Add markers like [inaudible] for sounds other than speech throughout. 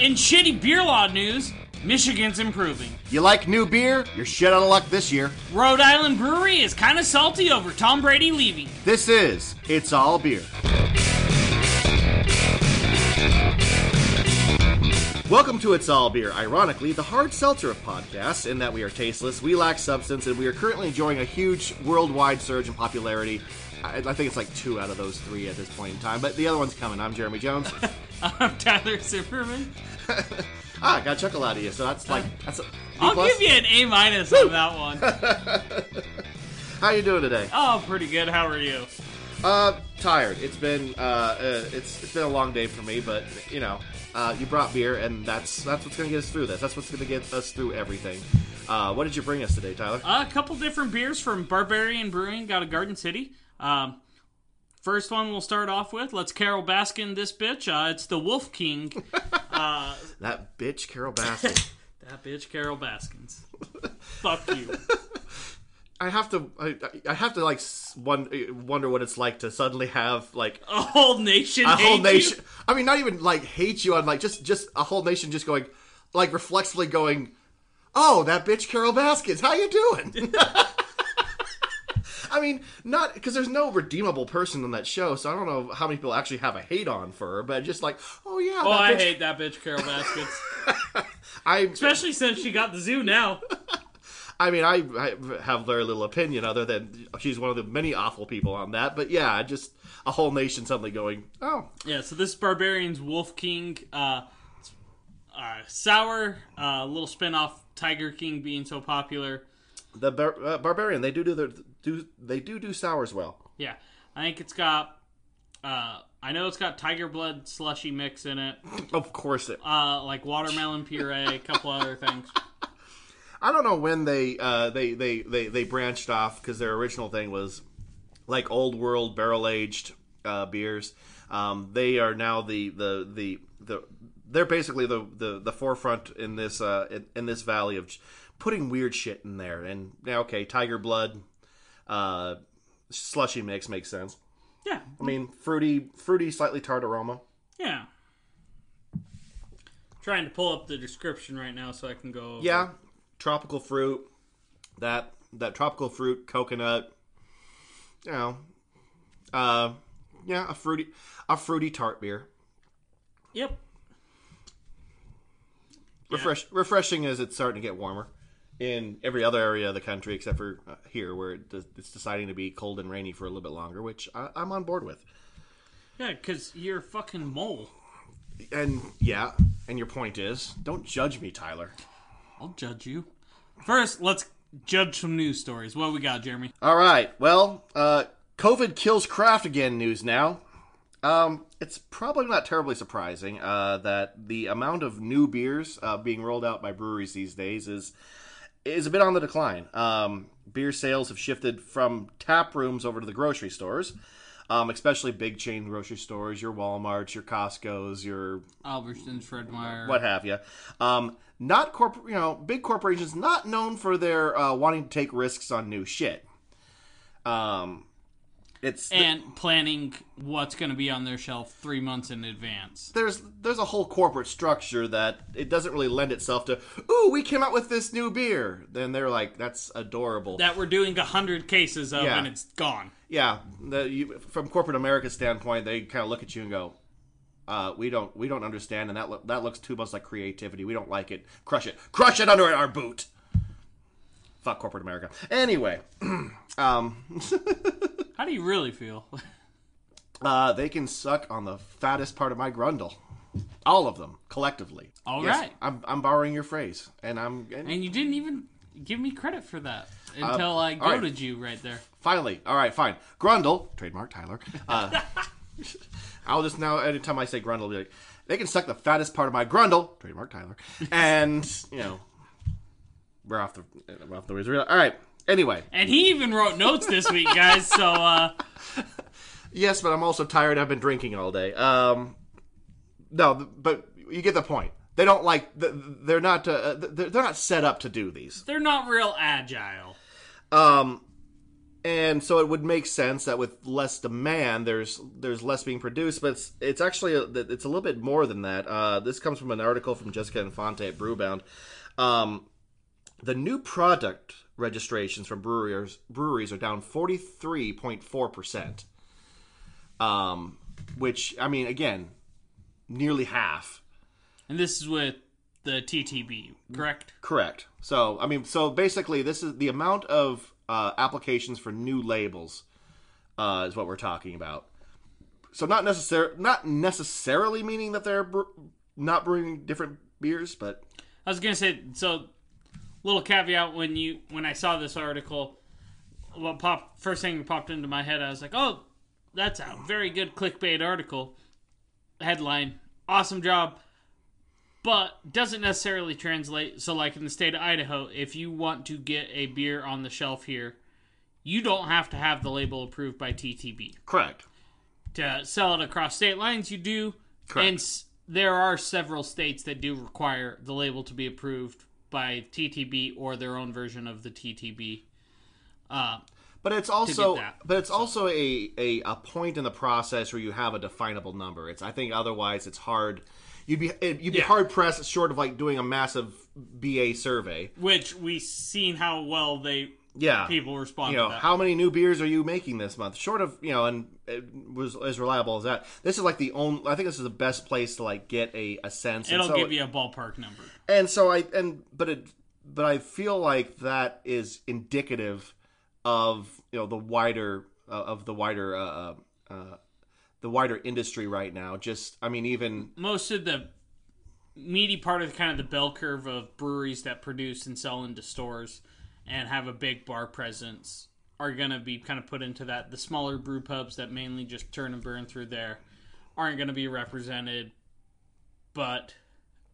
In shitty beer law news, Michigan's improving. You like new beer? You're shit out of luck this year. Rhode Island Brewery is kind of salty over Tom Brady leaving. This is It's All Beer. Welcome to It's All Beer, ironically, the hard seltzer of podcasts, in that we are tasteless, we lack substance, and we are currently enjoying a huge worldwide surge in popularity. I, I think it's like two out of those three at this point in time, but the other one's coming. I'm Jeremy Jones. [laughs] [laughs] I'm Tyler Zimmerman. [laughs] ah, I got a chuckle out of you, so that's like that's a B I'll plus. give you an A minus on that one. [laughs] How you doing today? Oh, pretty good. How are you? Uh, tired. It's been uh, uh it's it's been a long day for me, but you know, uh, you brought beer, and that's that's what's gonna get us through this. That's what's gonna get us through everything. Uh, what did you bring us today, Tyler? a couple different beers from Barbarian Brewing out of Garden City. Um, first one we'll start off with. Let's Carol Baskin this bitch. Uh, it's the Wolf King. [laughs] uh, That bitch, Carol [laughs] Baskin. that bitch, Carol Baskins. Fuck you. [laughs] I have to, I, I have to like wonder what it's like to suddenly have like A whole nation. a whole hate nation. you. I mean, not even like hate you on like just just a whole nation just going like reflexively going, oh that bitch Carol Baskins, how you doing? I mean, not because there's no redeemable person on that show, so I don't know how many people actually have a hate on for her, but just like, oh yeah, Oh, I bitch- hate that bitch, Carol Baskins. [laughs] I, Especially since she got the zoo now. [laughs] I mean, I, I have very little opinion other than she's one of the many awful people on that, but yeah, just a whole nation suddenly going, oh, Yeah, so this Barbarian's Wolf King. Uh, uh, sour, uh, little spin off Tiger King being so popular. the bar- uh, barbarian they do do their do they do do sours well. Yeah, I think it's got. Uh, I know it's got tiger blood slushy mix in it, [laughs] Of course, it. uh, like watermelon puree, a couple other things. [laughs] I don't know when they uh, they, they they they branched off because their original thing was like old world barrel aged uh, beers. Um, they are now the the the the they're basically the the, the forefront in this uh, in, in this valley of putting weird shit in there. And yeah, okay, tiger blood, uh, slushy mix makes sense. Yeah, I mean, fruity, fruity, slightly tart aroma. yeah. Trying to pull up the description right now so I can go. over- Yeah, tropical fruit. That that tropical fruit, coconut. You know, uh, yeah, a fruity, a fruity tart beer. Yep. Refresh, refreshing as it's starting to get warmer in every other area of the country except for uh, here, where it, it's deciding to be cold and rainy for a little bit longer, which I, I'm on board with. Yeah, because you're a fucking mole. And yeah, and your point is, don't judge me, Tyler. I'll judge you. First, let's judge some news stories. What we got, Jeremy? All right. Well, uh, COVID kills craft again. News now. Um, it's probably not terribly surprising uh, that the amount of new beers uh, being rolled out by breweries these days is is a bit on the decline. Um, beer sales have shifted from tap rooms over to the grocery stores, um, especially big chain grocery stores, your WalMarts, your Costco's, your Albertsons, Fred Meyer. what have you. Um, not corp, you know, big corporations not known for their uh, wanting to take risks on new shit. Um, it's And planning what's going to be on their shelf three months in advance. there's there's a whole corporate structure that it doesn't really lend itself to. Ooh, we came out with this new beer. Then they're like, that's adorable. That we're doing a hundred cases of, Yeah. and it's gone. yeah, the, you, from corporate America's standpoint, they kind of look at you and go. Uh, we don't we don't understand, and that lo- that looks too much like creativity. We don't like it. Crush it, crush it under our boot. Fuck corporate America. Anyway, [clears throat] um, [laughs] How do you really feel? uh, they can suck on the fattest part of my grundle, all of them collectively. All Yes, right. I'm I'm borrowing your phrase, and I'm and and you didn't even give me credit for that until I Uh, right. goaded you right there. finally, all right, fine. Grundle, trademark Tyler. Uh, [laughs] I'll just now anytime I say grundle, be like, they can suck the fattest part of my grundle, trademark Tyler, and you know, we're off the we're off the razor. All right. Anyway, And he even wrote notes this week, guys. So uh, yes, but I'm also tired. I've been drinking all day. Um, no, but you get the point. They don't like. They're not. Uh, they're they're not set up to do these. they're not real agile. Um, and so it would make sense that with less demand, there's there's less being produced. But it's it's actually a, it's a little bit more than that. Uh, this comes from an article from Jessica Infante at Brewbound. Um, the new product registrations from breweries breweries are down forty three point four percent. Um, which I mean, again, nearly half. And this is with the TTB, correct? Correct. So I mean, so basically, this is the amount of uh, applications for new labels uh, is what we're talking about. So not necessar- not necessarily meaning that they're bre- not brewing different beers, but I was gonna say so. Little caveat when you when I saw this article, what popped first thing that popped into my head, I was like, oh, that's a very good clickbait article. Headline: Awesome job, but doesn't necessarily translate. So, like in the state of Idaho, if you want to get a beer on the shelf here, you don't have to have the label approved by TTB correct. to sell it across state lines. You do, Correct. and s- there are several states that do require the label to be approved by TTB or their own version of the TTB. Uh, But it's also but it's also a, a a point in the process where you have a definable number. It's I think otherwise it's hard. You'd be you'd be Yeah. hard pressed short of like doing a massive BA survey. which we've seen how well they Yeah. people respond you know to that. how many new beers are you making this month short of you know and was as reliable as that. This is like the only i think this is the best place to like get a, a sense. It'll so, give you a ballpark number. and so i and but it but i feel like that is indicative of you know the wider uh, of the wider uh, uh, uh the wider industry right now. Just i mean even Most of the meaty part of kind of the bell curve of breweries that produce and sell into stores and have a big bar presence are going to be kind of put into that. The smaller brew pubs that mainly just turn and burn through there aren't going to be represented, but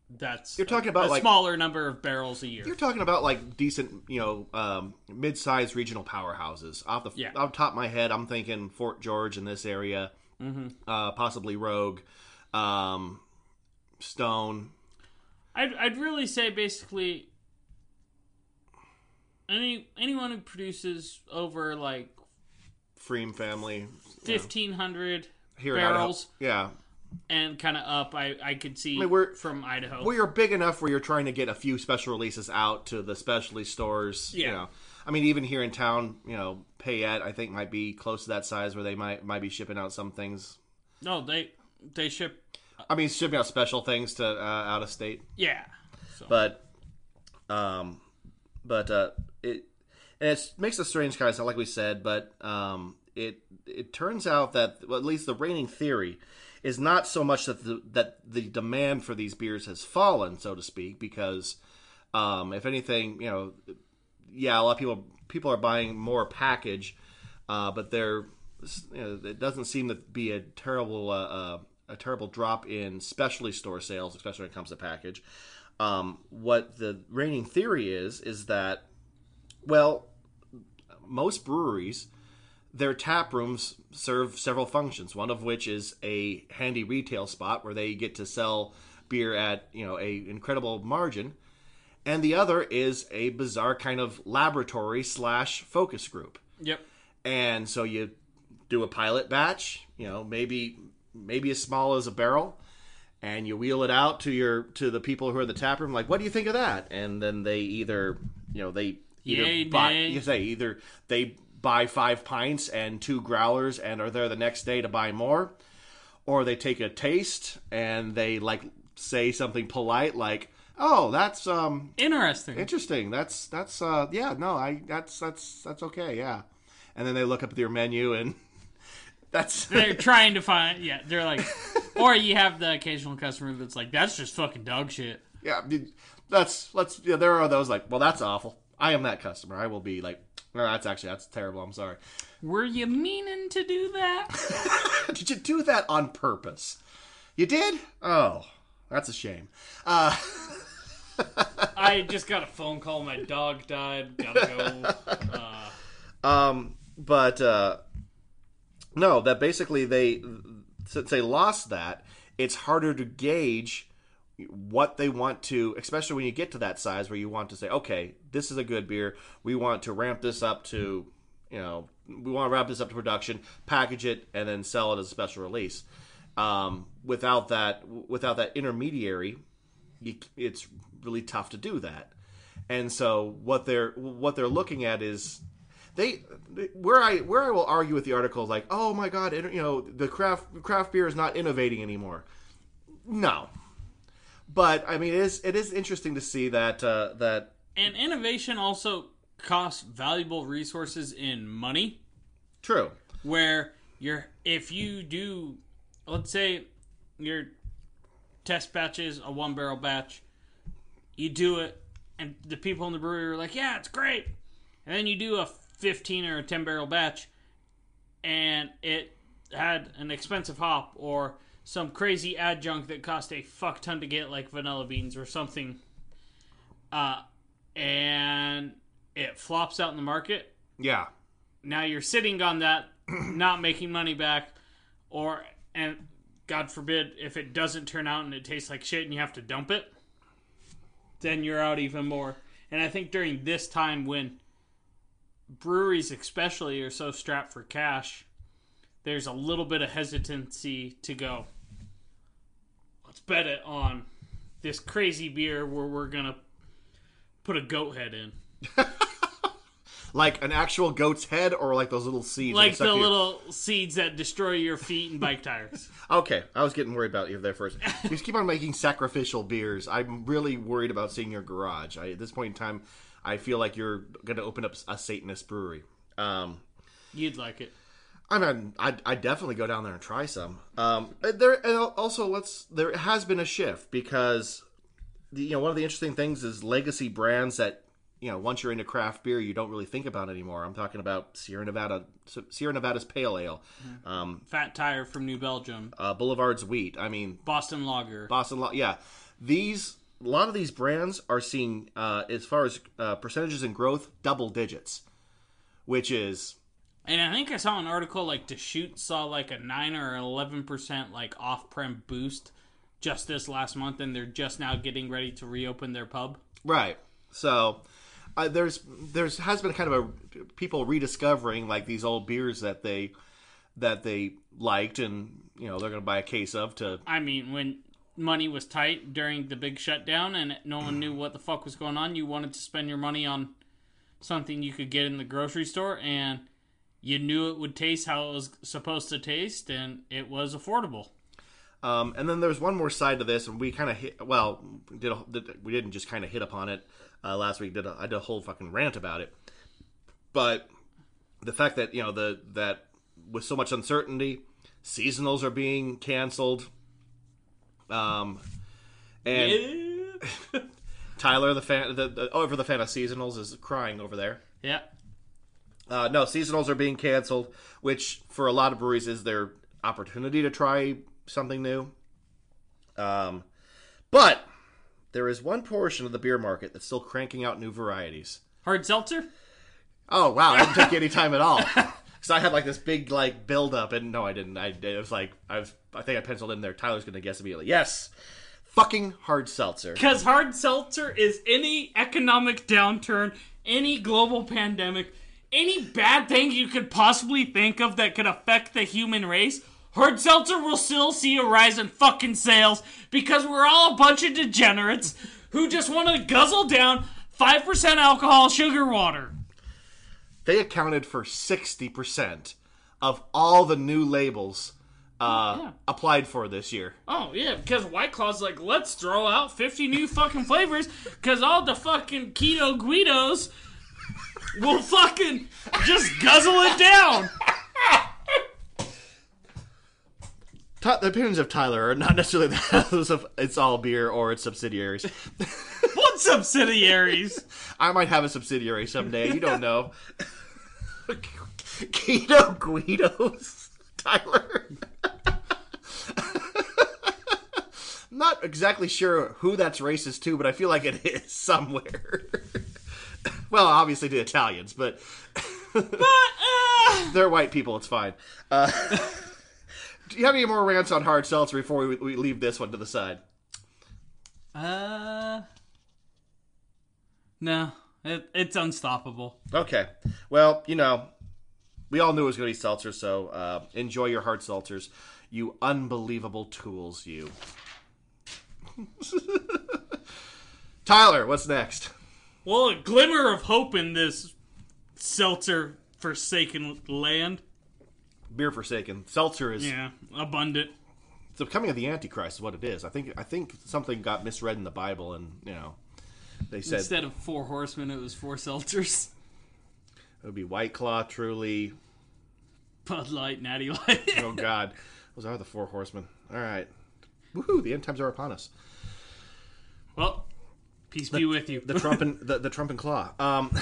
that's You're talking about, a like- smaller number of barrels a year. You're talking about like decent, you know, um, mid-sized regional powerhouses. Off the Yeah. off the top of my head, I'm thinking Fort George in this area, Mm-hmm. uh, possibly Rogue, um, Stone. I'd I'd really say basically any anyone who produces over like Freem family fifteen hundred Idaho. barrels Yeah, and kind of up, I I could see mean, we're- from Idaho. well, you're big enough where you're trying to get a few special releases out to the specialty stores. You Yeah. know, I mean, even here in town, you know, Payette I think might be close to that size where they might might be shipping out some things. no, they they ship. I mean, shipping out special things to uh, out of state. Yeah, so, but um but uh and it makes a strange kind of sound like we said but um it it turns out that well, at least the reigning theory is not so much that the that the demand for these beers has fallen so to speak because um if anything you know yeah a lot of people people are buying more package uh but they're you know, it doesn't seem to be a terrible uh, uh a terrible drop in specialty store sales especially when it comes to package. Um, what the reigning theory is is that well most breweries their tap rooms serve several functions one of which is a handy retail spot where they get to sell beer at you know a incredible margin. And the other is a bizarre kind of laboratory slash focus group. Yep. and so you do a pilot batch you know maybe maybe as small as a barrel and you wheel it out to your to the people who are in the tap room like what do you think of that? And then they either you know they either Yay, buy nay. you say either they buy five pints and two growlers and are there the next day to buy more or they take a taste and they like say something polite like oh that's um Interesting. interesting that's that's uh yeah no i that's that's that's okay yeah and then they look up at your menu and [laughs] that's they're [laughs] trying to find. Yeah, they're like, or you have the occasional customer that's like, "That's just fucking dog shit." yeah dude, that's let's yeah there are those like well that's awful i am that customer i will be like no that's actually that's terrible i'm sorry Were you meaning to do that? [laughs] did you do that on purpose you did oh that's a shame uh [laughs] I just got a phone call. My dog died. Gotta go. Uh, Um, but uh, no, that basically they since they lost that, it's harder to gauge what they want to, especially when you get to that size where you want to say, okay, this is a good beer. We want to ramp this up to, you know, we want to wrap this up to production, package it, and then sell it as a special release. Um, without that, without that intermediary, you, it's really tough to do that. And so what they're what they're looking at is they where I where I will argue with the article is like, oh my god, you know, the craft craft beer is not innovating anymore. No, but I mean, it is it is interesting to see that uh, that And innovation also costs valuable resources in money. true. Where you're, if you do, let's say your test batch is a one barrel batch, you do it, and the people in the brewery are like, yeah, it's great. And then you do a 15 or a 10 barrel batch, and it had an expensive hop or some crazy adjunct that cost a fuck ton to get, like vanilla beans or something. Uh, and it flops out in the market. Yeah, Now you're sitting on that, [clears throat] not making money back, or and God forbid if it doesn't turn out and it tastes like shit and you have to dump it, then you're out even more. And I think during this time when breweries especially are so strapped for cash, there's a little bit of hesitancy to go. Let's bet it on this crazy beer where we're gonna put a goat head in. [laughs] like an actual goat's head, or like those little seeds. like the your- little seeds that destroy your feet and bike tires. [laughs] Okay, I was getting worried about you there first. You just keep on making sacrificial beers. I'm really worried about seeing your garage. I, at this point in time, I feel like you're going to open up a Satanist brewery. Um, You'd like it. I mean, I I definitely go down there and try some. Um, there and also let's there has been a shift because the, you know one of the interesting things is legacy brands that you know once you're into craft beer you don't really think about anymore. I'm talking about Sierra Nevada Sierra Nevada's Pale Ale, um, Fat Tire from New Belgium, uh, Boulevard's Wheat. I mean Boston Lager. Boston Law. Yeah, these a lot of these brands are seeing uh, as far as uh, percentages in growth double digits, which is And I think I saw an article like Deschutes saw like a nine or eleven percent like off-prem boost just this last month, and they're just now getting ready to reopen their pub. Right. So uh, there's there's has been kind of a people rediscovering like these old beers that they that they liked and you know they're going to buy a case of to I mean, when money was tight during the big shutdown and no one knew what the fuck was going on, you wanted to spend your money on something you could get in the grocery store and you knew it would taste how it was supposed to taste and it was affordable. um, and then there's one more side to this and we kind of hit well we did, a, did we didn't just kind of hit upon it uh, last week did a, I did a whole fucking rant about it but the fact that you know the that with so much uncertainty seasonals are being canceled um and [laughs] Tyler the fan the, the over the fan of seasonals is crying over there yeah. Uh, no, seasonals are being canceled, which for a lot of breweries is their opportunity to try something new. Um, but there is one portion of the beer market that's still cranking out new varieties. Hard seltzer? Oh wow, I didn't take any time at all. [laughs] So I had like this big like build up, and no, I didn't. I it was like I was. I think I penciled in there. Tyler's gonna guess immediately. Yes, fucking hard seltzer. Because hard seltzer is any economic downturn, any global pandemic, any bad thing you could possibly think of that could affect the human race. Hard seltzer will still see a rise in fucking sales because we're all a bunch of degenerates who just want to guzzle down 5% alcohol sugar water. They accounted for sixty percent of all the new labels uh, Yeah. applied for this year. Oh, yeah, because White Claw's like, let's throw out 50 new fucking flavors because all the fucking keto Guidos will fucking just guzzle it down. Ty- the opinions of Tyler are not necessarily [laughs] those of it's all beer or its subsidiaries. [laughs] What subsidiaries? I might have a subsidiary someday. You don't know. Keto Guidos, Tyler. [laughs] not exactly sure who that's racist to, but I feel like it is somewhere. [laughs] well, obviously the Italians, but But, uh, they're white people. It's fine. Uh, [laughs] do you have any more rants on hard seltzer before we, we leave this one to the side? uh, no, it, it's unstoppable. Okay. Well, you know, we all knew it was going to be seltzer, so uh, enjoy your hard seltzers, you unbelievable tools, you. [laughs] Tyler, what's next? Well, a glimmer of hope in this seltzer forsaken land. Beer Forsaken. Seltzer is Yeah, abundant. it's the coming of the Antichrist is what it is. I think I think something got misread in the Bible, and you know, they said Instead of four horsemen, it was four seltzers. it would be White Claw, Truly. Bud Light, Natty Light. [laughs] Oh God, those are the four horsemen. All right, woohoo! The end times are upon us. well, peace be with you. The Trump and the, the Trump and Claw. Um, [laughs]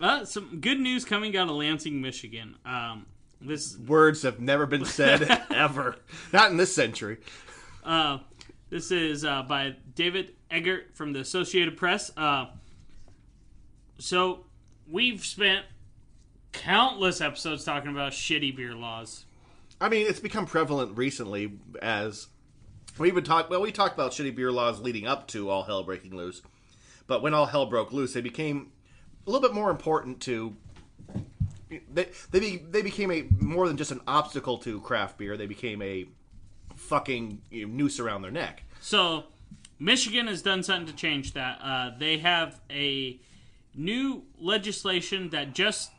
Uh, some good news coming out of Lansing, Michigan. Um, this words have never been said [laughs] ever, not in this century. uh, this is uh, by David Eggert from the Associated Press. Uh, so we've spent countless episodes talking about shitty beer laws. I mean, it's become prevalent recently as we even talked. Well, we talked about shitty beer laws leading up to all hell breaking loose, but when all hell broke loose, they became a little bit more important to. They they, be, they became a more than just an obstacle to craft beer. They became a fucking you know, noose around their neck. So, Michigan has done something to change that. Uh, they have a new legislation that just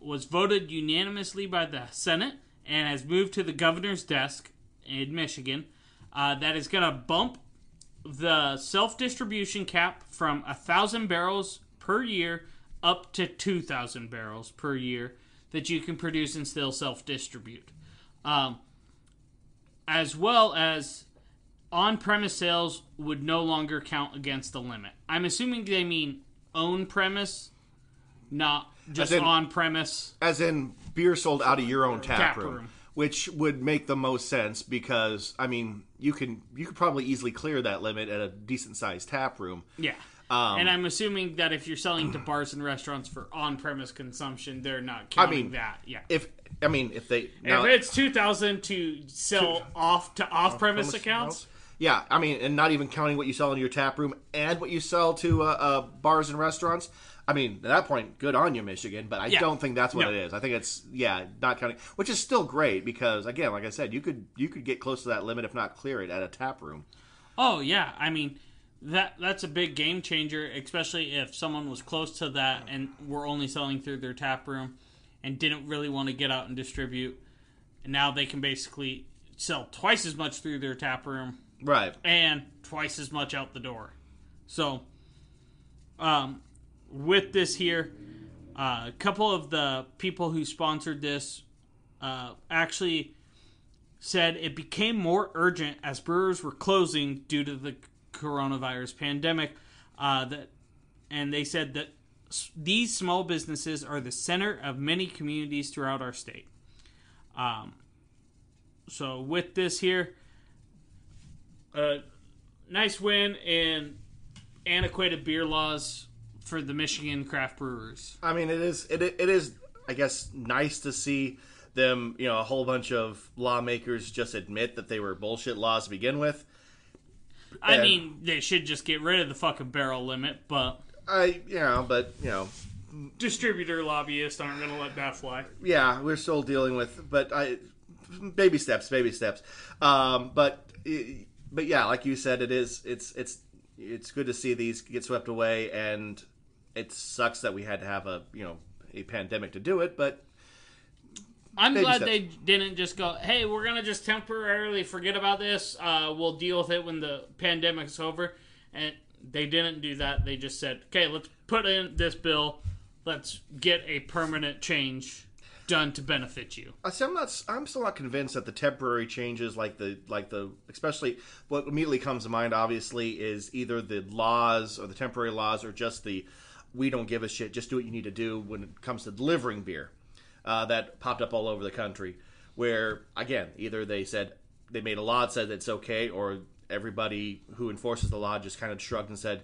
was voted unanimously by the Senate and has moved to the governor's desk in Michigan. Uh, that is going to bump the self distribution cap from a thousand barrels per year up to two thousand barrels per year that you can produce and still self distribute. Um, as well as on premise sales would no longer count against the limit. I'm assuming they mean own premise, not just in- on premise. as in beer sold out of your own tap, Tap room, room. Which would make the most sense because I mean you can you could probably easily clear that limit at a decent sized tap room. Yeah. Um, and I'm assuming that if you're selling to bars and restaurants for on premise consumption, they're not counting mean, that. Yeah. If I mean if they now, if it's 2000 to sell off to off premise premise accounts, yeah, I mean, and not even counting what you sell in your tap room and what you sell to uh, uh, bars and restaurants. I mean, at that point, good on you, Michigan. But I Yeah. don't think that's what No. it is. I think it's yeah, not counting, which is still great because again, like I said, you could you could get close to that limit if not clear it at a tap room. Oh yeah, I mean that that's a big game changer, especially if someone was close to that and were only selling through their tap room and didn't really want to get out and distribute. And now they can basically sell twice as much through their tap room Right. and twice as much out the door. So, um, with this here, uh, a couple of the people who sponsored this uh, actually said it became more urgent as brewers were closing due to the coronavirus pandemic. Uh, that, and they said that s- these small businesses are the center of many communities throughout our state. Um, so with this here, a nice win in antiquated beer laws for the Michigan craft brewers. I mean, it is it it is I guess nice to see them. You know, a whole bunch of lawmakers just admit that they were bullshit laws to begin with. I And- mean, they should just get rid of the fucking barrel limit, but I you know, but you know, distributor lobbyists aren't going to let that fly. yeah, we're still dealing with, but I baby steps, baby steps. Um, but but yeah, like you said, it is it's it's it's good to see these get swept away, and it sucks that we had to have a you know a pandemic to do it, but I'm glad steps. they didn't just go, hey, we're going to just temporarily forget about this. Uh, we'll deal with it when the pandemic's over. And they didn't do that. They just said, okay, let's put in this bill. Let's get a permanent change done to benefit you. I see, I'm not. I'm still not convinced that the temporary changes, like the like the, especially what immediately comes to mind, obviously, is either the laws or the temporary laws, or just the we don't give a shit, just do what you need to do when it comes to delivering beer. Uh, that popped up all over the country, where again, either they said they made a law that said it's okay, or everybody who enforces the law just kind of shrugged and said,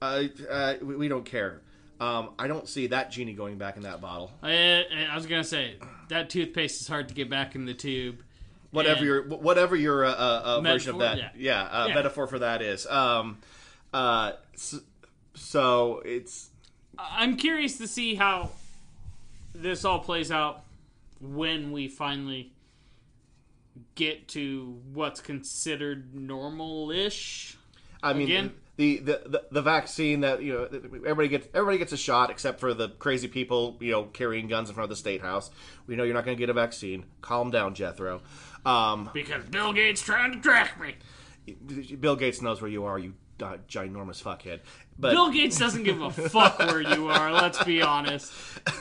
uh, uh, we, we don't care. Um, I don't see that genie going back in that bottle. I, I was going to say, that toothpaste is hard to get back in the tube. whatever your whatever your uh, uh, uh, version of that yeah, uh, Yeah. metaphor for that is um uh s- so it's I'm curious to see how this all plays out when we finally get to what's considered normal-ish. I mean, Again? The, the, the the vaccine that you know everybody gets everybody gets a shot except for the crazy people you know carrying guns in front of the state house. We know you're not going to get a vaccine. Calm down, Jethro. Um, Because Bill Gates trying to track me. Bill Gates knows where you are, you uh, ginormous fuckhead. But Bill Gates doesn't give a fuck where you are, let's be honest. [laughs]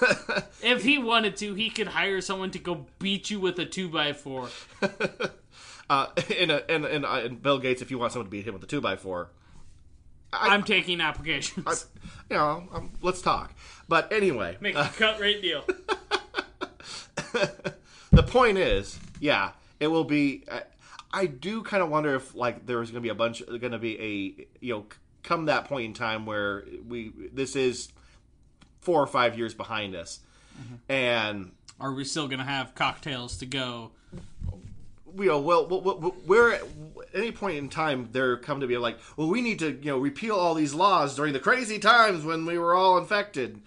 If he wanted to, he could hire someone to go beat you with a 2x4. [laughs] uh, and, uh, and, and, uh, and Bill Gates, if you want someone to beat him with a two by four, I'm taking applications. you know, um, let's talk. But anyway, Make a uh, cut rate deal. [laughs] the point is, yeah, it will be. I, I do kind of wonder if like there's going to be a bunch, going to be a you know, come that point in time where we this is four or five years behind us, mm-hmm. and Are we still going to have cocktails to go? We know, well, where at any point in time there come to be like, well, we need to, you know, repeal all these laws during the crazy times when we were all infected,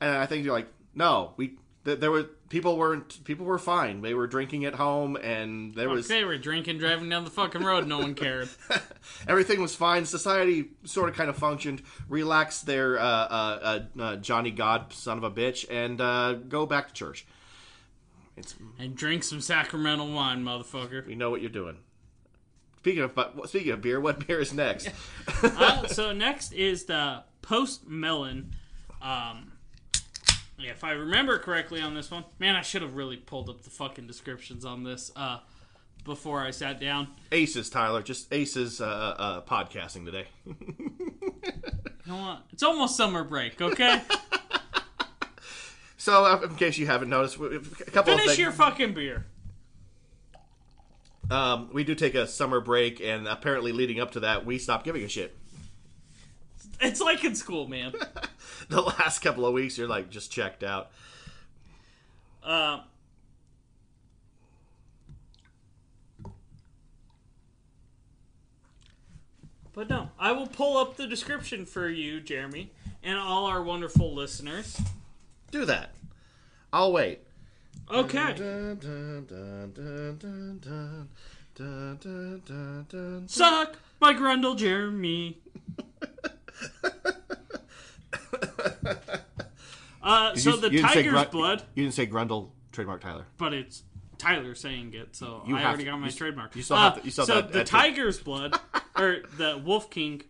and I think you're like, no, we there were people weren't people were fine. They were drinking at home, and there was They were drinking, driving down the fucking road. No one cared. [laughs] everything was fine. Society sort of kind of functioned. Relax there, uh, uh, uh, uh, Johnny God, son of a bitch, and uh, go back to church. It's And drink some Sacramento wine, motherfucker. we know what you're doing. Speaking of speaking of beer, what beer is next? uh, [laughs] so [laughs] next is the post melon. Um, if I remember correctly on this one, man, I should have really pulled up the fucking descriptions on this uh, before I sat down. Aces, Tyler. Just Aces uh, uh, podcasting today. [laughs] You know what? It's almost summer break, okay? So, uh, in case you haven't noticed, we- a couple of Finish things. your fucking beer. um, we do take a summer break, and apparently, leading up to that, we stopped giving a shit. It's like in school, man. [laughs] The last couple of weeks, you're like just checked out. Uh, but no, I will pull up the description for you, Jeremy, and all our wonderful listeners. Do that. I'll wait. Okay. Suck by Grundle Jeremy. uh, so you, the you tiger's blood. You didn't say Grundle trademark Tyler, but it's Tyler saying it, so you I already to, got my you, trademark. You saw uh, that. You saw so that, the that tiger's [laughs] blood or the wolf king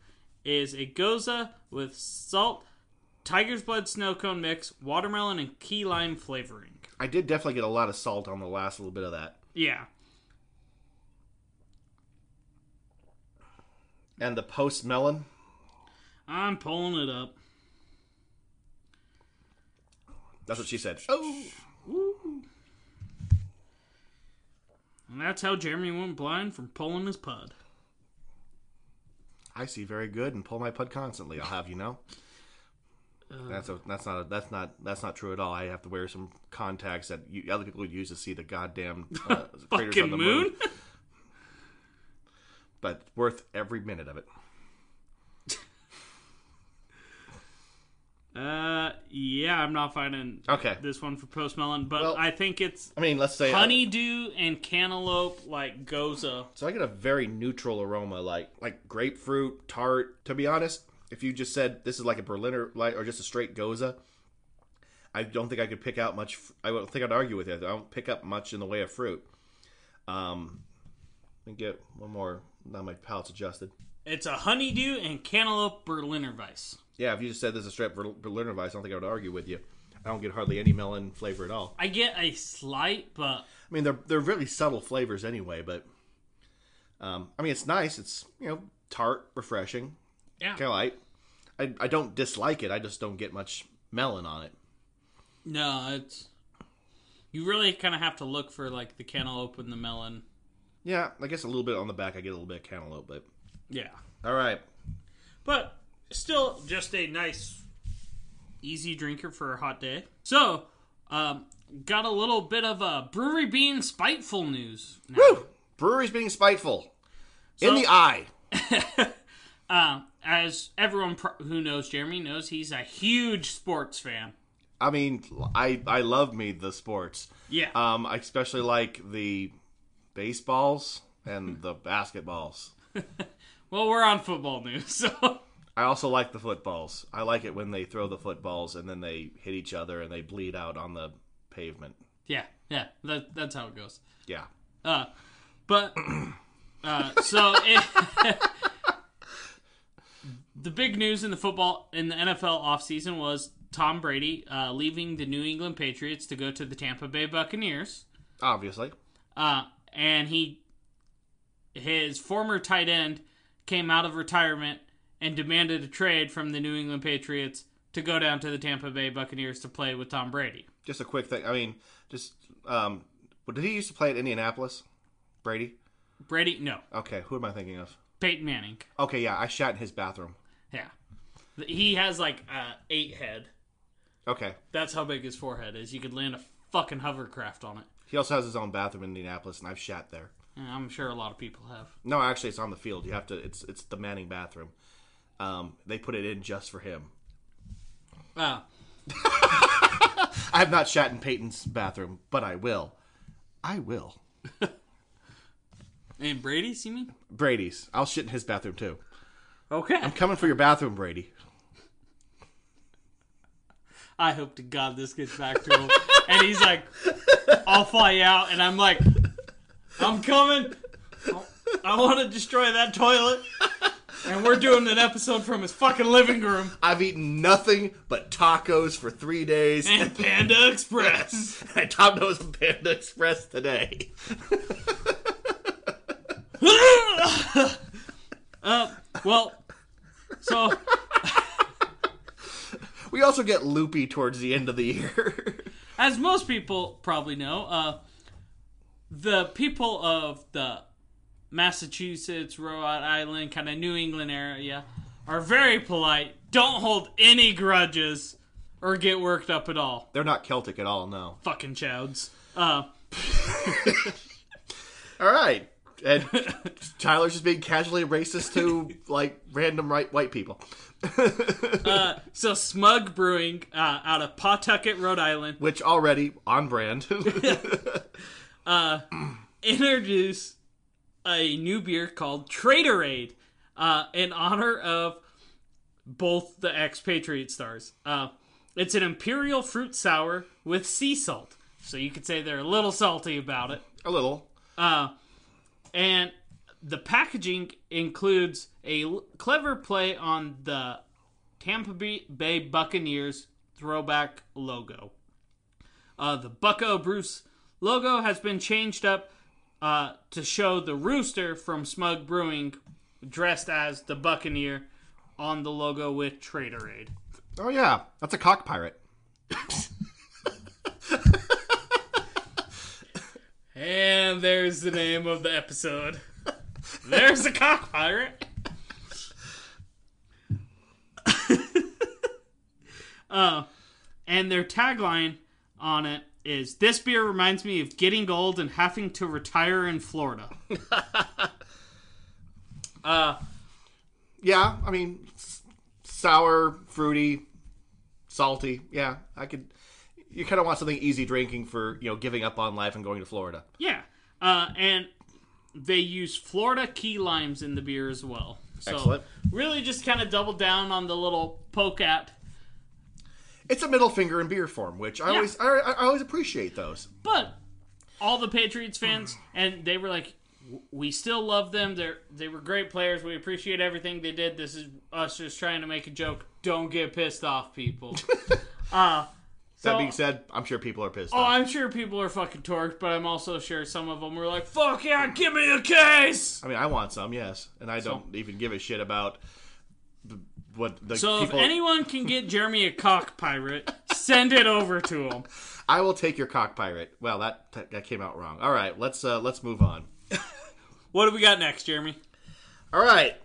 is a gose with salt tiger's blood snow cone mix, watermelon, and key lime flavoring. I did definitely get a lot of salt on the last little bit of that. Yeah, And the post melon. I'm pulling it up. That's what she said. Oh, And that's how Jeremy went blind from pulling his pud. I see very good and pull my pud constantly. I'll have you know. That's a, that's not a, that's not that's not true at all. I have to wear some contacts that you, other people would use to see the goddamn [laughs] uh, craters on the moon? moon. [laughs] But worth every minute of it. [laughs] Uh, yeah, I'm not finding Okay. this one for Post Melon, but Well, I think it's I mean, let's say uh, honeydew and cantaloupe like gose. So I get a very neutral aroma, like like grapefruit, tart. To be honest, if you just said this is like a Berliner light or just a straight gose, I don't think I could pick out much. I don't think I'd argue with you. I don't pick up much in the way of fruit. Um, let me get one more. Now my palate's adjusted. It's a honeydew and cantaloupe Berliner Weiss. Yeah, if you just said this is a straight Berliner Weiss, I don't think I would argue with you. I don't get hardly any melon flavor at all. I get a slight, but I mean, they're they're really subtle flavors anyway, but um, I mean, it's nice. It's you know tart, refreshing. Yeah, kind of light. I, I don't dislike it. I just don't get much melon on it. no, it's you really kind of have to look for like the cantaloupe and the melon. Yeah, I guess a little bit on the back. I get a little bit of cantaloupe, but Yeah, all right. but still just a nice, easy drinker for a hot day. So, um, got a little bit of a brewery being spiteful news. Now. Woo! Breweries being spiteful in the eye. [laughs] Uh, as everyone pro- who knows Jeremy knows, he's a huge sports fan. I mean, I I love me the sports. Yeah. Um, I especially like the baseballs and the [laughs] basketballs. well, we're on football news, [laughs] so I also like the footballs. I like it when they throw the footballs and then they hit each other and they bleed out on the pavement. yeah, yeah, that, that's how it goes. Yeah. Uh, but uh, so it, [laughs] the big news in the football in the NFL offseason was Tom Brady uh, leaving the New England Patriots to go to the Tampa Bay Buccaneers. Obviously. Uh, and he his former tight end came out of retirement and demanded a trade from the New England Patriots to go down to the Tampa Bay Buccaneers to play with Tom Brady. Just a quick thing. I mean, just um, did he used to play at Indianapolis? Brady. Brady, no, Okay, who am I thinking of? Peyton Manning. Okay, yeah, I shat in his bathroom. Yeah, he has like uh, eight head. Okay. That's how big his forehead is. You could land a fucking hovercraft on it. He also has his own bathroom in Indianapolis, and I've shat there. And I'm sure a lot of people have. No, actually, it's on the field. You have to. It's it's the Manning bathroom. Um, they put it in just for him. Uh, [laughs] I have not shat in Peyton's bathroom, but I will. I will. [laughs] and Brady's, you mean? Brady's. I'll shit in his bathroom too. Okay. I'm coming for your bathroom, Brady. I hope to God this gets back to him. and he's like, I'll fly out. And I'm like, I'm coming. I want to destroy that toilet. And we're doing an episode from his fucking living room. I've eaten nothing but tacos for three days. And [laughs] Panda Express. I top nose and Panda Express today. [laughs] uh, well, so [laughs] We also get loopy towards the end of the year. [laughs] as most people probably know, uh, the people of the Massachusetts, Rhode Island, kind of New England area are very polite, don't hold any grudges, or get worked up at all. They're not Celtic at all, no. Fucking chowds. Uh, [laughs] All right. And [laughs] Tyler's just being casually racist to like random right white people. [laughs] uh, so Smug Brewing uh, out of Pawtucket, Rhode Island, Which already on brand. [laughs] introduced a new beer called Traderade uh, in honor of both the expatriate stars. Uh, it's an imperial fruit sour with sea salt, so you could say they're a little salty about it. a little. Uh, and the packaging includes a l- clever play on the Tampa Bay Buccaneers throwback logo. Uh, the Bucco Bruce logo has been changed up uh, to show the rooster from Smug Brewing dressed as the Buccaneer on the logo with Traderade. Oh yeah, that's a cock pirate. [laughs] And there's the name of the episode. There's the cock pirate. uh, [laughs] and their tagline on it is This beer reminds me of getting old and having to retire in Florida. [laughs] uh, Yeah, I mean, s- sour, fruity, salty. Yeah, I could. You kind of want something easy drinking for you know giving up on life and going to Florida. yeah. Uh, and they use Florida key limes in the beer as well. So Excellent. really just kind of double down on the little poke at It's a middle finger in beer form, which I Yeah. always I, I always appreciate those. But all the Patriots fans, and they were like, "We still love them. They're they were great players. We appreciate everything they did. This is us just trying to make a joke. Don't get pissed off, people." [laughs] uh That so, being said, I'm sure people are pissed oh, off. I'm sure people are fucking torqued, but I'm also sure some of them were like, "Fuck yeah, give me a case." I mean, I want some, yes, and I don't even give a shit about what the So people. if anyone can get Jeremy a cock pirate, send it over to him. I will take your cock pirate. Well, that that came out wrong. All right, let's uh, let's move on. [laughs] What do we got next, Jeremy? All right,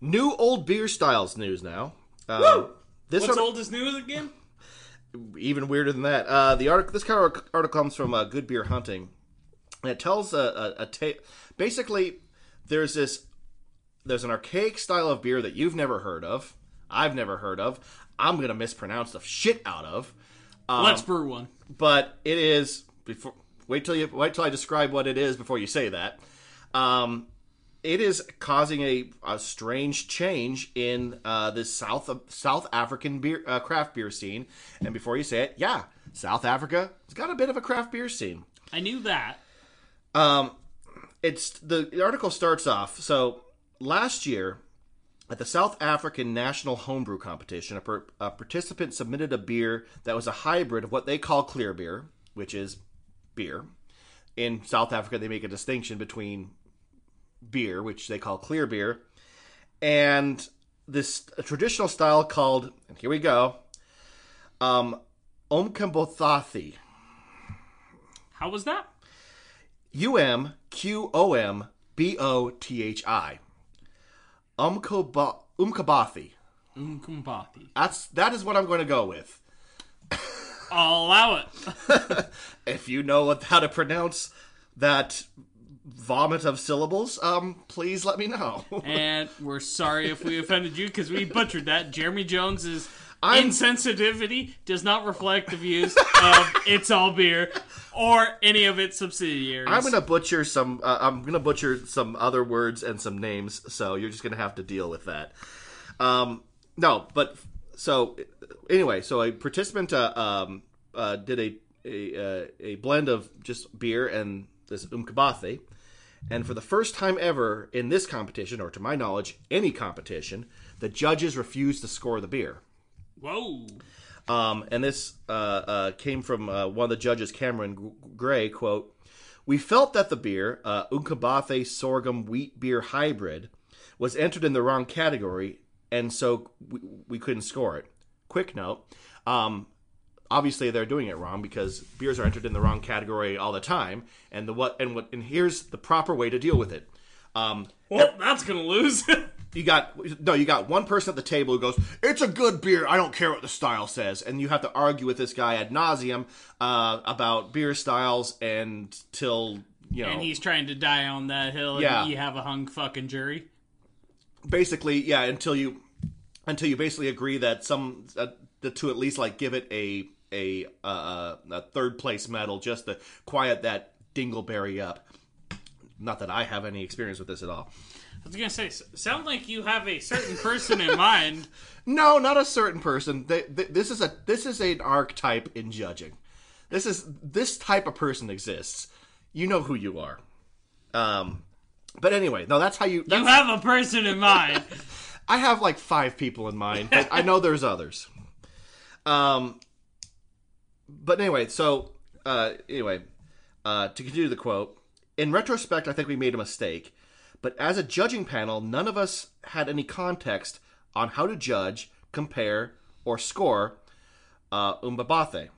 new old beer styles news now. Uh, this What's arti- old is new again? Even weirder than that. Uh, the article, this kind of article comes from uh, Good Beer Hunting, and it tells a, a, a ta- basically there's this there's an archaic style of beer that you've never heard of, I've never heard of, I'm gonna mispronounce the shit out of, Let's brew one. but it is before. Wait till you wait till I describe what it is before you say that. Um, it is causing a, a strange change in uh, the South South African beer uh, craft beer scene. And before you say it, yeah, South Africa has got a bit of a craft beer scene. I knew that. Um, it's the, the article starts off. So last year, at the South African National Homebrew Competition, a, per, a participant submitted a beer that was a hybrid of what they call clear beer, which is beer. In South Africa, they make a distinction between beer, which they call clear beer, and this traditional style called, and here we go, um, Omkambothathi. How was that? U M Q O M B O T H I. Umkaba- Umkabathi. That's that is what I'm going to go with. I'll allow it. [laughs] If you know what, how to pronounce that vomit of syllables, um, please let me know. [laughs] and we're sorry if we offended you because we butchered that. Jeremy Jones's I'm- insensitivity does not reflect the views of It's All Beer or any of its subsidiaries. I'm gonna butcher some. Uh, I'm gonna butcher some other words and some names, so you're just gonna have to deal with that. Um, no, but so anyway, so a participant uh, um, uh, did a a, uh, a blend of just beer and this umkabathe, and for the first time ever in this competition, or to my knowledge, any competition, the judges refused to score the beer. Whoa. Um, and this uh, uh, came from uh, one of the judges, Cameron Gray. Quote: We felt that the beer, uh, Unkabathe Sorghum Wheat Beer Hybrid, was entered in the wrong category, and so we, we couldn't score it. Quick note: um, obviously they're doing it wrong because beers are entered in the wrong category all the time, and the what and what and here's the proper way to deal with it. Um, Well, that's going to lose. [laughs] you got no you got one person at the table who goes it's a good beer i don't care what the style says and you have to argue with this guy ad nauseum uh, about beer styles and till you know and he's trying to die on that hill. Yeah. And you have a hung fucking jury. basically yeah until you until you basically agree that some uh, to at least like give it a a uh, a third place medal just to quiet that dingleberry up not that i have any experience with this at all I was going to say, sound like you have a certain person in mind. [laughs] No, not a certain person. They, they, this is a this is an archetype in judging. This is this type of person exists. You know who you are. Um, but anyway, no, that's how you. That's, You have a person in mind. [laughs] I have like five people in mind, but I know there's others. Um, but anyway, so uh, anyway, uh, to continue the quote, in retrospect, I think we made a mistake. But as a judging panel, none of us had any context on how to judge, compare, or score uh, Umbabathe.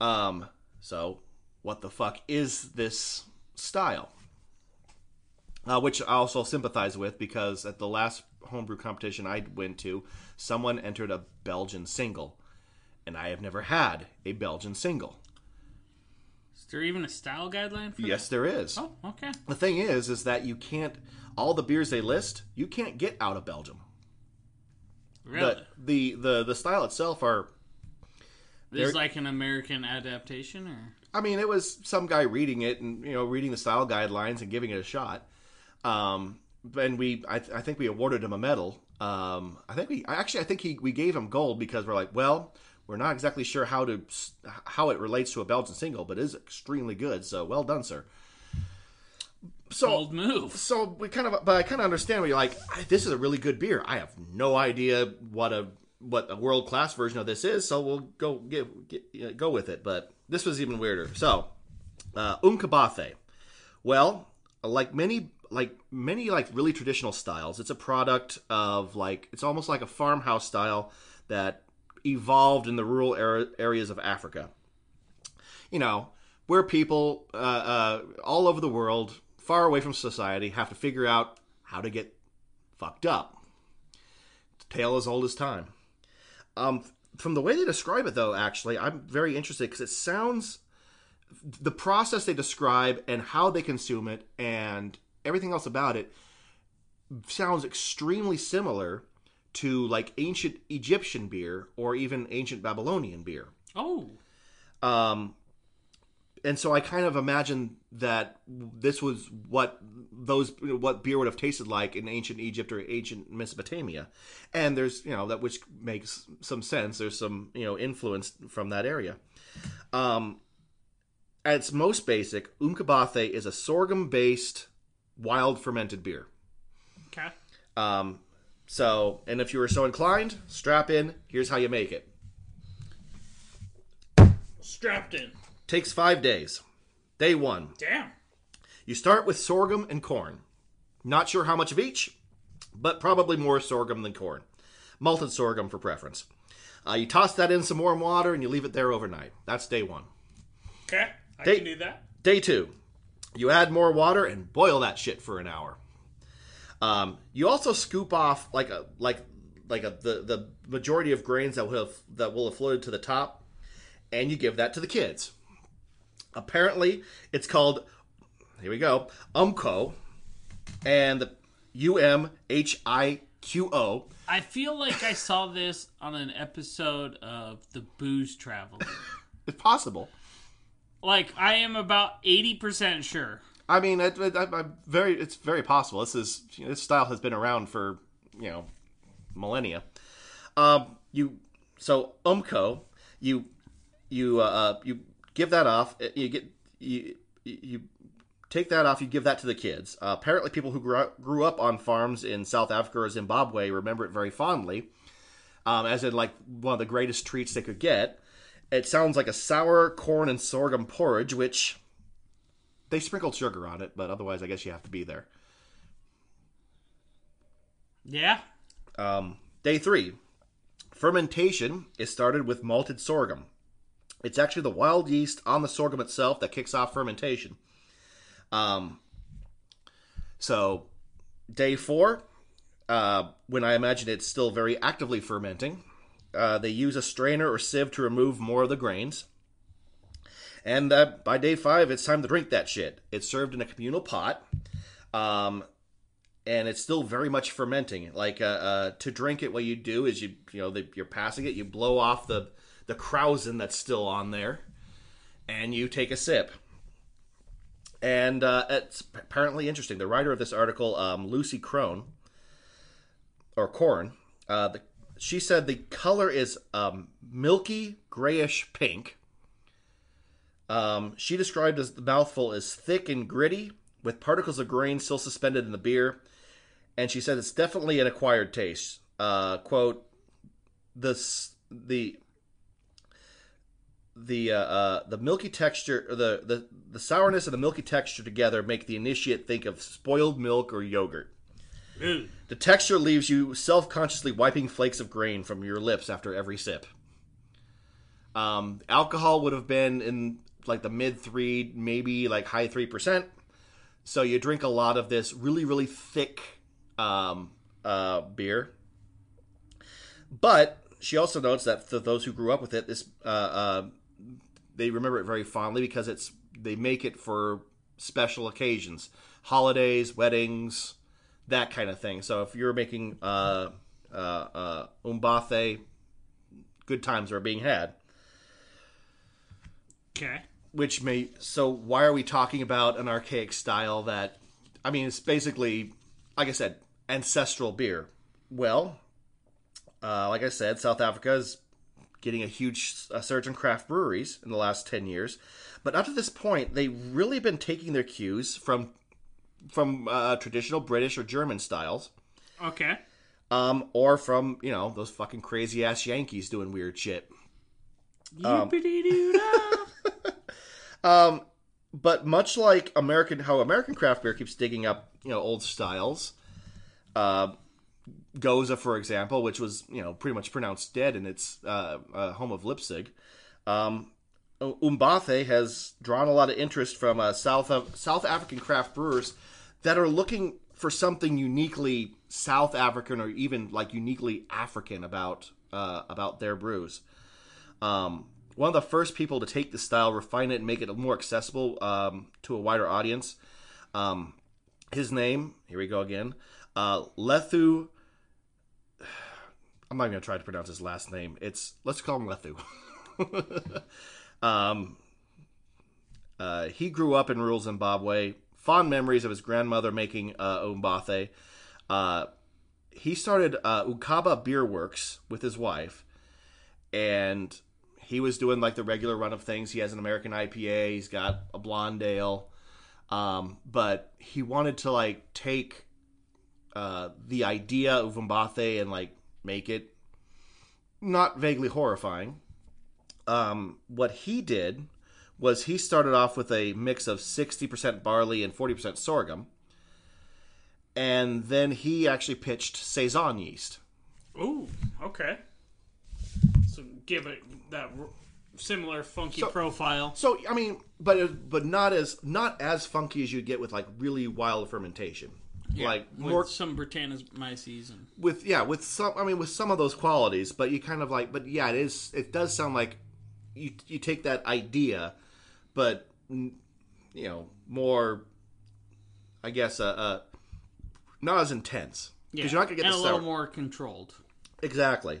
Um, so, what the fuck is this style? uh, which I also sympathize with because at the last homebrew competition I went to, someone entered a Belgian single, and I have never had a Belgian single. Is there even a style guideline for Yes, there is. Oh, okay. The thing is, is that you can't all the beers they list, you can't get out of Belgium. Really? The, the the the style itself are. This is like an American adaptation, or I mean, it was some guy reading it and you know reading the style guidelines and giving it a shot. Um, and we, I, I think we awarded him a medal. Um, I think we actually, I think he we gave him gold because we're like, well, we're not exactly sure how to how it relates to a Belgian single, but it is extremely good. So well done, sir. So bold move. so we kind of but i kind of understand where you're like this is a really good beer i have no idea what a what a world class version of this is so we'll go get, get go with it but this was even weirder so uh unkabathe well like many like many like really traditional styles it's a product of like it's almost like a farmhouse style that evolved in the rural ar- areas of africa you know, where people uh, uh, all over the world, far away from society, have to figure out how to get fucked up. Tale as old as time. Um, from the way they describe it, though, actually, I'm very interested because it sounds the process they describe and how they consume it and everything else about it sounds extremely similar to like ancient Egyptian beer or even ancient Babylonian beer. Oh, Um, and so I kind of imagine that this was what those what beer would have tasted like in ancient Egypt or ancient Mesopotamia, and there's you know that which makes some sense. There's some you know influence from that area. Um, at its most basic, Umkabathe is a sorghum based wild fermented beer. okay. Um, so, and if you were so inclined, strap in. Here's how you make it. Strapped in. Takes five days. Day one, Damn. You start with sorghum and corn. Not sure how much of each, but probably more sorghum than corn. Malted sorghum for preference. Uh, you toss that in some warm water and you leave it there overnight. That's day one. Okay, I They- can do that. Day two, you add more water and boil that shit for an hour. Um, you also scoop off like a like like a the, the majority of grains that will have that will have floated to the top, and you give that to the kids. Apparently, it's called here we go umco, and the U M H I Q O. I feel like I saw this on an episode of The Booze Traveler. [laughs] It's possible. like I am about eighty percent sure. I mean, it, it, I, I'm very. It's very possible. This is you know, this style has been around for you know millennia. Um, you so umco, you you uh, you give that off. uh, You get you you take that off. You give that to the kids. Uh, apparently, people who grew up, grew up on farms in South Africa or Zimbabwe remember it very fondly, um, as in like one of the greatest treats they could get. It sounds like a sour corn and sorghum porridge, which they sprinkled sugar on it, but otherwise, I guess you have to be there. Yeah. Um, day three, fermentation is started with malted sorghum. It's actually the wild yeast on the sorghum itself that kicks off fermentation. Um, so, day four, uh, when I imagine it's still very actively fermenting, uh, they use a strainer or sieve to remove more of the grains. And uh, by day five, it's time to drink that shit. It's served in a communal pot. Um, and it's still very much fermenting. Like uh, uh, to drink it, what you do is you you know the, you're passing it, you blow off the the krausen that's still on there, and you take a sip. And uh, it's apparently interesting. The writer of this article, um, Lucy Crone, or Corne, uh, she said the color is um, milky grayish pink. Um, she described as the mouthful as thick and gritty, with particles of grain still suspended in the beer. And she said it's definitely an acquired taste. Uh, quote, this the the uh, uh, the milky texture, or the, the the sourness and the milky texture together make the initiate think of spoiled milk or yogurt. Ooh. The texture leaves you self consciously wiping flakes of grain from your lips after every sip. Um, alcohol would have been in like the mid three, maybe like high three percent. So you drink a lot of this really, really thick um, uh, beer. But she also notes that for those who grew up with it, this uh, uh, they remember it very fondly because it's they make it for special occasions, holidays, weddings, that kind of thing. So if you're making uh, uh, uh, umbathe, good times are being had. Okay. Which may so why are we talking about an archaic style that I mean it's basically like I said ancestral beer. Well, uh, like I said, South Africa is getting a huge uh, surge in craft breweries in the last ten years, but up to this point, they've really been taking their cues from from uh, traditional British or German styles, Okay. um, or from you know those fucking crazy ass Yankees doing weird shit. Yippity-doo-dah. [laughs] Um, but much like American, how American craft beer keeps digging up, you know, old styles. Uh, Gose, for example, which was you know pretty much pronounced dead in its uh, uh, home of Leipzig. Um, Umbathe has drawn a lot of interest from uh, South of, South African craft brewers that are looking for something uniquely South African or even like uniquely African about uh, about their brews. Um, one of the first people to take the style, refine it, and make it more accessible um, to a wider audience. Um, his name, here we go again, uh, Lethu. I'm not going to try to pronounce his last name. It's let's call him Lethu. [laughs] um, uh, he grew up in rural Zimbabwe. Fond memories of his grandmother making uh, umbathe. Uh, he started uh, Ukaba Beer Works with his wife, and he was doing like the regular run of things. He has an American IPA. He's got a blonde ale, um, but he wanted to like take uh, the idea of umbathe and like make it not vaguely horrifying. Um, what he did was he started off with a mix of 60% barley and 40% sorghum. And then he actually pitched Saison yeast. Ooh, okay. Give it that r- similar funky So- profile. So I mean, but but not as not as funky as you'd get with like really wild fermentation. like with more some Brettanomyces and with yeah with some I mean with some of those qualities, but you kind of like but yeah it is it does sound like you you take that idea, but you know more I guess uh, uh not as intense yeah, because you're not gonna get and the a little sour more controlled. exactly.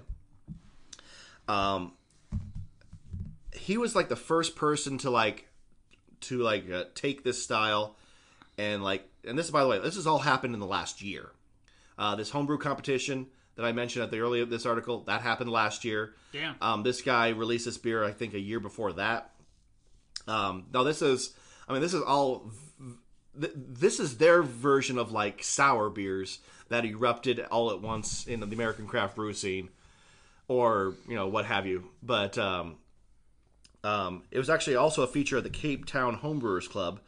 Um, he was like the first person to like to like uh, take this style and like and this by the way this has all happened in the last year. Uh, this homebrew competition that i mentioned at the early of this article that happened last year. Damn. um, this guy released this beer i think a year before that. Um, now this is i mean this is all th- this is their version of like sour beers that erupted all at once in the american craft brew scene or you know what have you but um, um, it was actually also a feature of the Cape Town Homebrewers Club,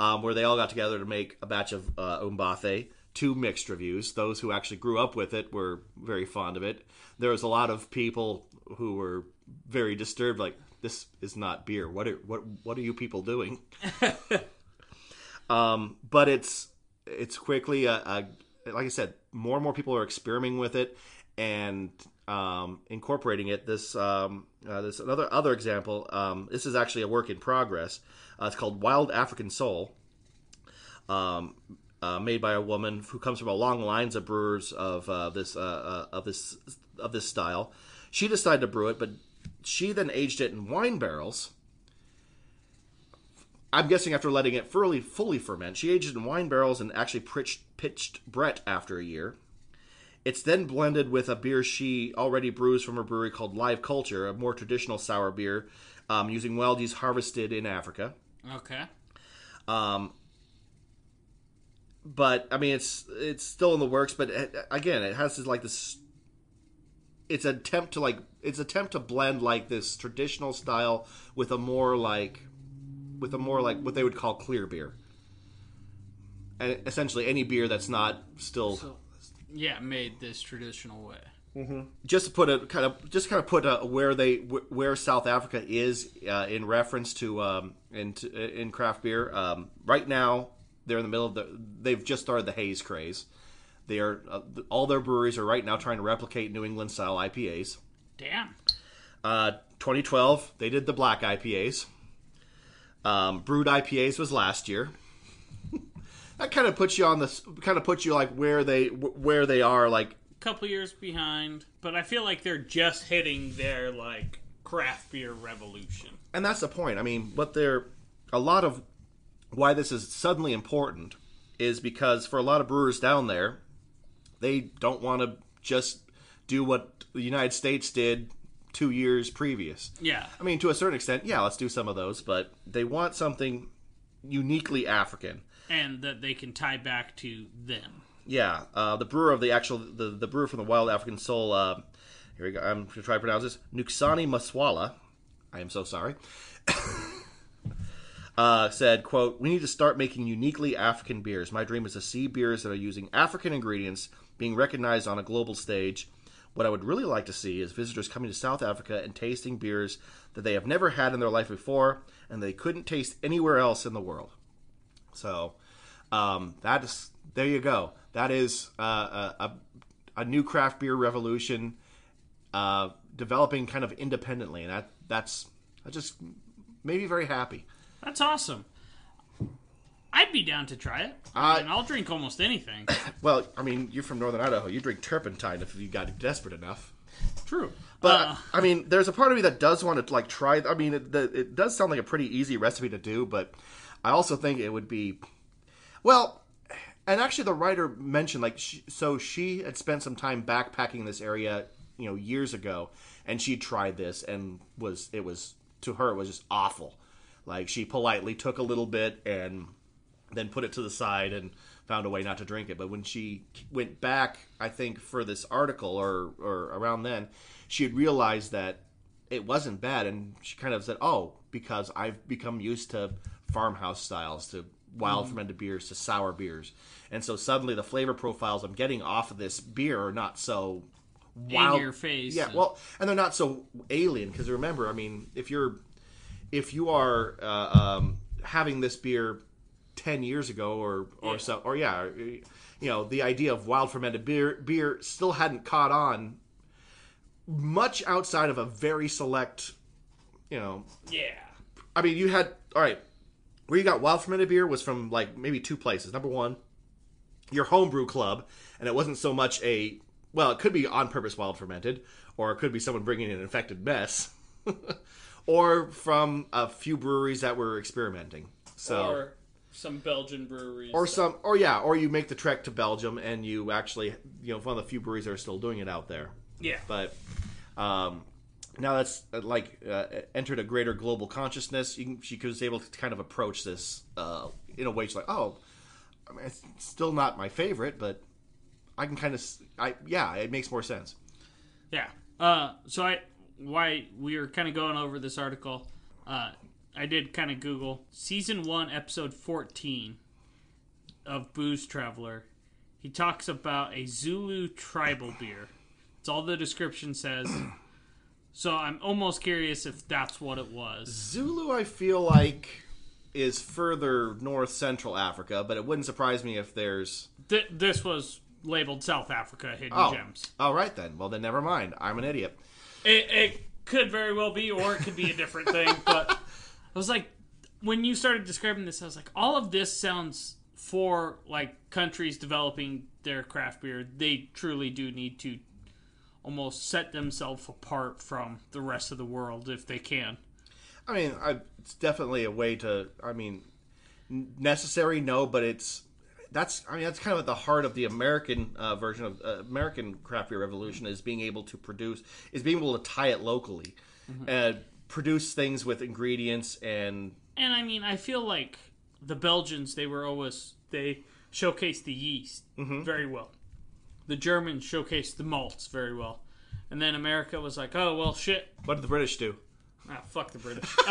um, where they all got together to make a batch of uh, umbathe. Two mixed reviews. Those who actually grew up with it were very fond of it. There was a lot of people who were very disturbed, like this is not beer. What are what what are you people doing? [laughs] um, but it's it's quickly a, a like I said, more and more people are experimenting with it and um, incorporating it. This um, uh, this another other example. Um, this is actually a work in progress. Uh, it's called Wild African Soul, um, uh, made by a woman who comes from a long lines of brewers of uh, this uh, uh, of this of this style. She decided to brew it, but she then aged it in wine barrels. I'm guessing after letting it fully fully ferment, she aged it in wine barrels and actually pitched, pitched Brett after a year. It's then blended with a beer she already brews from her brewery called Live Culture, a more traditional sour beer um, using wildies harvested in Africa. Okay. Um, but I mean, it's it's still in the works. But it, again, it has this, like this. It's an attempt to like it's an attempt to blend like this traditional style with a more like with a more like what they would call clear beer, and essentially any beer that's not still So, yeah, made this traditional way. just to put a kind of just kind of put a, where they where South Africa is uh, in reference to um, in in craft beer. Um, right now, they're in the middle of the. They've just started the haze craze. They are uh, all their breweries are right now trying to replicate New England style IPAs. Damn. Uh, 2012, they did the black IPAs. Um, brewed IPAs was last year. That kind of puts you on this. Kind of puts you like where they where they are like a Couple years behind, but I feel like they're just hitting their like craft beer revolution. and that's the point. I mean, what they're a lot of why this is suddenly important is because for a lot of brewers down there, they don't want to just do what the United States did two years previous. Yeah. I mean, to a certain extent, yeah, let's do some of those, but they want something uniquely African. And that they can tie back to them. Yeah, uh, the brewer of the actual the, the brewer from the Wild African Soul. Uh, here we go. I'm to try to pronounce this. Nuksani Maswala. I am so sorry. [laughs] uh, said, "quote We need to start making uniquely African beers. My dream is to see beers that are using African ingredients being recognized on a global stage. What I would really like to see is visitors coming to South Africa and tasting beers that they have never had in their life before and they couldn't taste anywhere else in the world." So um, that is there you go. That is uh, a, a a new craft beer revolution uh, developing kind of independently, and that that's that just made me very happy. That's awesome. I'd be down to try it. I mean, I'll drink almost anything. [coughs] Well, I mean, you're from Northern Idaho. You drink turpentine if you got desperate enough. True. But Uh, I mean, there's a part of me that does want to like try. I mean, it, the, it does sound like a pretty easy recipe to do, but I also think it would be well. And actually, the writer mentioned like she, so she had spent some time backpacking this area, you know, years ago, and she tried this and was it was to her it was just awful. Like she politely took a little bit and then put it to the side and found a way not to drink it. But when she went back, I think for this article or or around then, she had realized that it wasn't bad, and she kind of said, "Oh, because I've become used to farmhouse styles, to wild fermented beers, to sour beers, and so suddenly the flavor profiles I'm getting off of this beer are not so." Wild. in your face. Yeah, well, and they're not so alien because remember, I mean, if you're if you are uh, um, having this beer ten years ago or or Yeah. so, or yeah, you know, the idea of wild fermented beer beer still hadn't caught on much outside of a very select, you know. yeah. I mean, you had all right. Where you got wild fermented beer was from like maybe two places. Number one, your homebrew club, and it wasn't so much a well, it could be on purpose wild fermented, or it could be someone bringing an infected mess, [laughs] or from a few breweries that were experimenting. So Or some Belgian breweries. or some or yeah, or you make the trek to Belgium and you actually you know one of the few breweries that are still doing it out there. yeah. But um, now that's uh, like uh, entered a greater global consciousness. Can, she was able to kind of approach this uh, in a way. She's like, oh, I mean, it's still not my favorite, but I can kind of, I yeah, it makes more sense. Yeah. Uh, so I why we were kind of going over this article. Uh, I did kind of Google season one, episode fourteen of Booze Traveler. He talks about a Zulu tribal beer. It's all the description says. So I'm almost curious if that's what it was. Zulu, I feel like, is further north central Africa, but it wouldn't surprise me if there's. Th- this was labeled South Africa Hidden Oh, Gems. all right then. Well, then never mind. I'm an idiot. It, it could very well be, or it could be a different thing. [laughs] But I was like, when you started describing this, I was like, all of this sounds for like countries developing their craft beer. They truly do need to almost set themselves apart from the rest of the world if they can. I mean, I, it's definitely a way to. I mean, necessary, no, but it's that's. I mean, that's kind of at the heart of the American uh, version of uh, American craft beer revolution is being able to produce is being able to tie it locally and produce things with ingredients and And I mean, I feel like the Belgians, they were always, they showcased the yeast very well. The Germans showcased the malts very well. And then America was like, oh, well, shit. what did the British do? Ah, fuck the British. [laughs]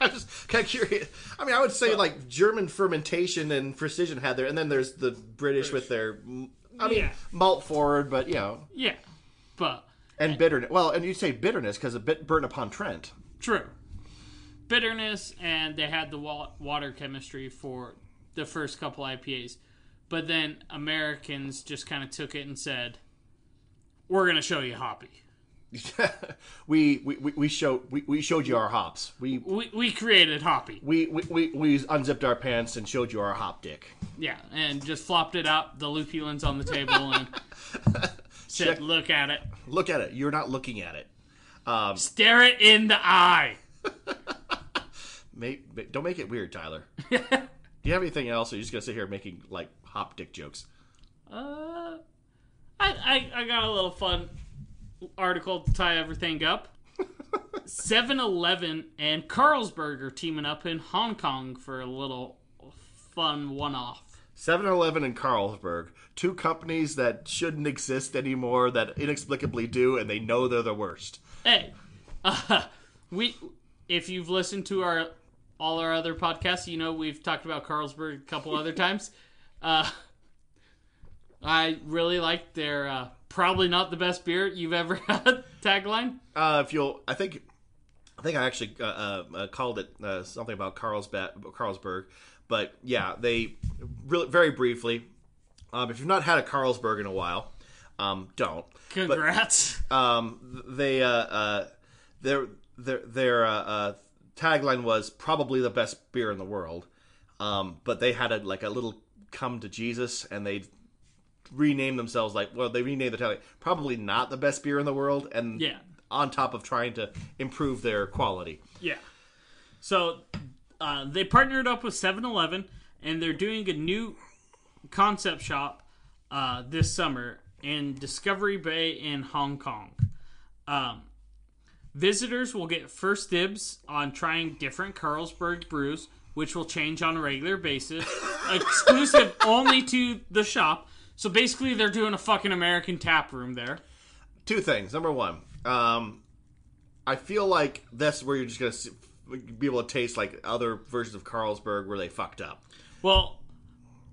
Uh, just kind of curious. I mean, I would say like German fermentation and precision had their, and then there's the British with their. I mean, Yeah. malt forward, but you know, yeah. But, and bitterness. Well, and you say bitterness because a bit Burton upon Trent. true. Bitterness, and they had the water chemistry for the first couple IPAs. But then Americans just kind of took it and said, we're going to show you hoppy. [laughs] we, we we we showed we, we showed you our hops. We We, we created hoppy. we, we we we unzipped our pants and showed you our hop dick. Yeah, and just flopped it out, the lupulins on the table, and [laughs] said, Check. look at it. Look at it. You're not looking at it. Um, Stare it in the eye. [laughs] May- don't make it weird, Tyler. Do you have anything else? Or are you just gonna sit here making like hop dick jokes? Uh, I, I, I got a little fun article to tie everything up. [laughs] 7 Eleven and Carlsberg are teaming up in Hong Kong for a little fun one off. 7-Eleven and Carlsberg, two companies that shouldn't exist anymore, that inexplicably do, and they know they're the worst. Hey, uh, [laughs] we if you've listened to our all our other podcasts, you know we've talked about Carlsberg a couple other [laughs] times. Uh, I really like their uh, probably not the best beer you've ever [laughs] had tagline. Uh, if you'll, I think, I think I actually uh, uh, uh, called it uh, something about Carlsbad, Carlsberg, but yeah, they really very briefly. Um, if you've not had a Carlsberg in a while, um, don't. Congrats. Um, they uh, uh, their their their uh, uh, tagline was probably the best beer in the world, um, but they had a like a little come to Jesus, and they rename themselves like well they renamed the title probably not the best beer in the world and Yeah. on top of trying to improve their quality. Yeah. So uh, they partnered up with 7 Eleven and they're doing a new concept shop uh, this summer in Discovery Bay in Hong Kong. Um, visitors will get first dibs on trying different Carlsberg brews, which will change on a regular basis, [laughs] exclusive only to the shop. So basically, they're doing a fucking American tap room there. Two things. Number one, um, I feel like that's where you're just gonna see, be able to taste like other versions of Carlsberg where they fucked up. Well,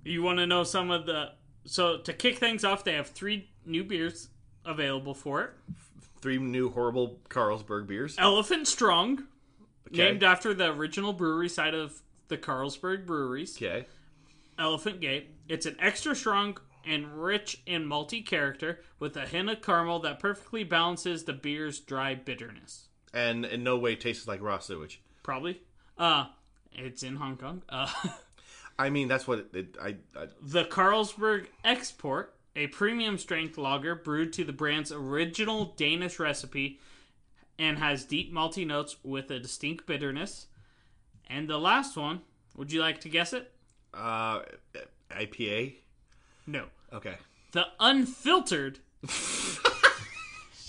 you want to know some of the. So, to kick things off, they have three new beers available for it Three new horrible Carlsberg beers. Elephant Strong, Okay. named after the original brewery site of the Carlsberg breweries. Okay. Elephant Gate. It's an extra strong and rich in malty character with a hint of caramel that perfectly balances the beer's dry bitterness. And in no way tastes like raw sewage. Probably. Uh, it's in Hong Kong. Uh, [laughs] I mean, that's what it, it I, I The Carlsberg Export, a premium strength lager brewed to the brand's original Danish recipe and has deep malty notes with a distinct bitterness. And the last one, would you like to guess it? Uh IPA. No. Okay. The Unfiltered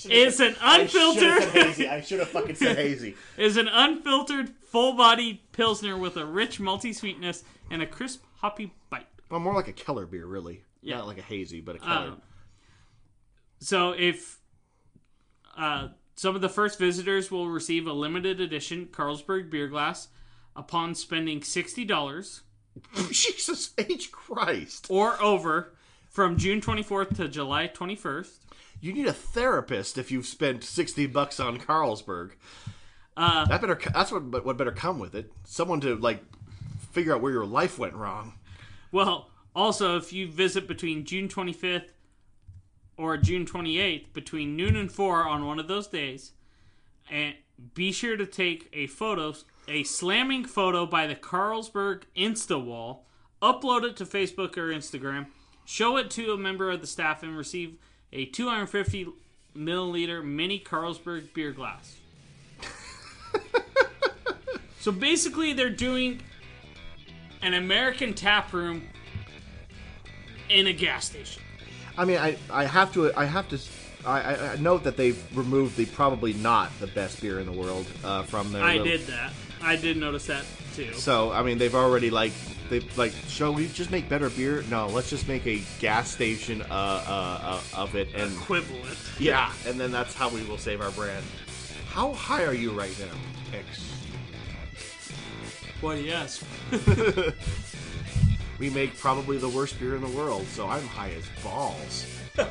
is an unfiltered. I should have fucking said hazy. [laughs] is an unfiltered full-bodied pilsner with a rich malty sweetness and a crisp hoppy bite. Well, more like a Keller beer, really. Yeah. Not like a hazy, but a Keller. Um, So if uh, some of the first visitors will receive a limited edition Carlsberg beer glass upon spending sixty dollars [laughs] Jesus H Christ! or over from June twenty fourth to July twenty first. You need a therapist if you've spent sixty bucks on Carlsberg. Uh, That better. That's what. What better come with it? Someone to like figure out where your life went wrong. well, also if you visit between June twenty fifth or June twenty eighth between noon and four on one of those days, and be sure to take a photo, a slamming photo by the Carlsberg Insta wall, upload it to Facebook or Instagram, show it to a member of the staff, and receive a 250 milliliter mini Carlsberg beer glass. so basically, they're doing an American tap room in a gas station. I mean, I I have to I have to I, I, I note that they've removed the probably not the best beer in the world uh, from their. I little- did that. I did notice that too. So I mean, they've already like they like shall we just make better beer? No, let's just make a gas station uh, uh, uh, of it, and Equivalent. yeah, and then that's how we will save our brand. How high are you right now, X? What do you ask? [laughs] We make probably the worst beer in the world, so I'm high as balls. [laughs]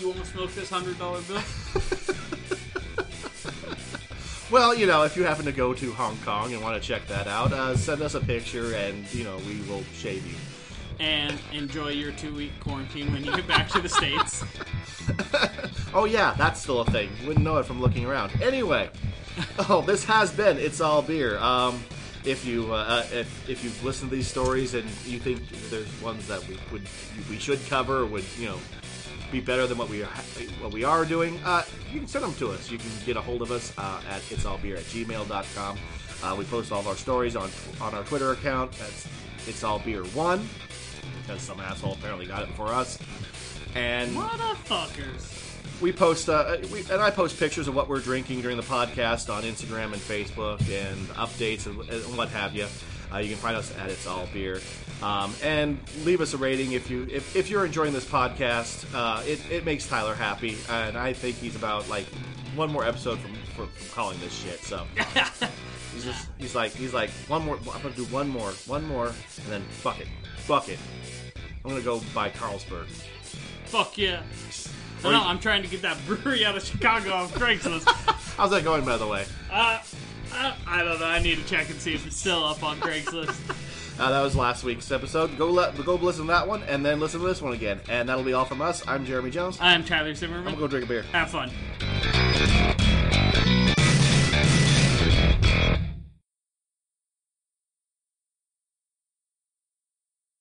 You want to smoke this hundred dollar bill? [laughs] Well, you know, if you happen to go to Hong Kong and want to check that out, uh, send us a picture, and you know we will shave you. and enjoy your two week quarantine when you get back to the states. [laughs] [laughs] Oh yeah, that's still a thing. Wouldn't know it from looking around. Anyway, oh, this has been it's all beer. Um, if you uh, uh, if if you've listened to these stories and you think there's ones that we would we should cover, would you know be better than what we are what we are doing, uh, you can send them to us. You can get a hold of us uh, at it's all beer at gmail.com. Uh, we post all of our stories on on our Twitter account. That's it's all beer one because some asshole apparently got it for us. And Motherfuckers. we post uh, we, and I post pictures of what we're drinking during the podcast on Instagram and Facebook and updates and, and what have you. Uh, you can find us at It's All Beer, um, and leave us a rating if you if, if you're enjoying this podcast. Uh, it, it makes Tyler happy, and I think he's about like one more episode from, from, from calling this shit. So [laughs] he's just he's like he's like one more. I'm gonna do one more, one more, and then fuck it, fuck it. I'm gonna go buy Carlsberg. Fuck yeah. No, no, I'm trying to get that brewery out of Chicago off Craigslist. [laughs] How's that going, by the way? Uh, I, I don't know. I need to check and see if it's still up on Craigslist. [laughs] Uh, that was last week's episode. Go let go listen to that one, and then listen to this one again. And that'll be all from us. I'm Jeremy Jones. I'm Tyler Zimmerman. I'm gonna go drink a beer. Have fun.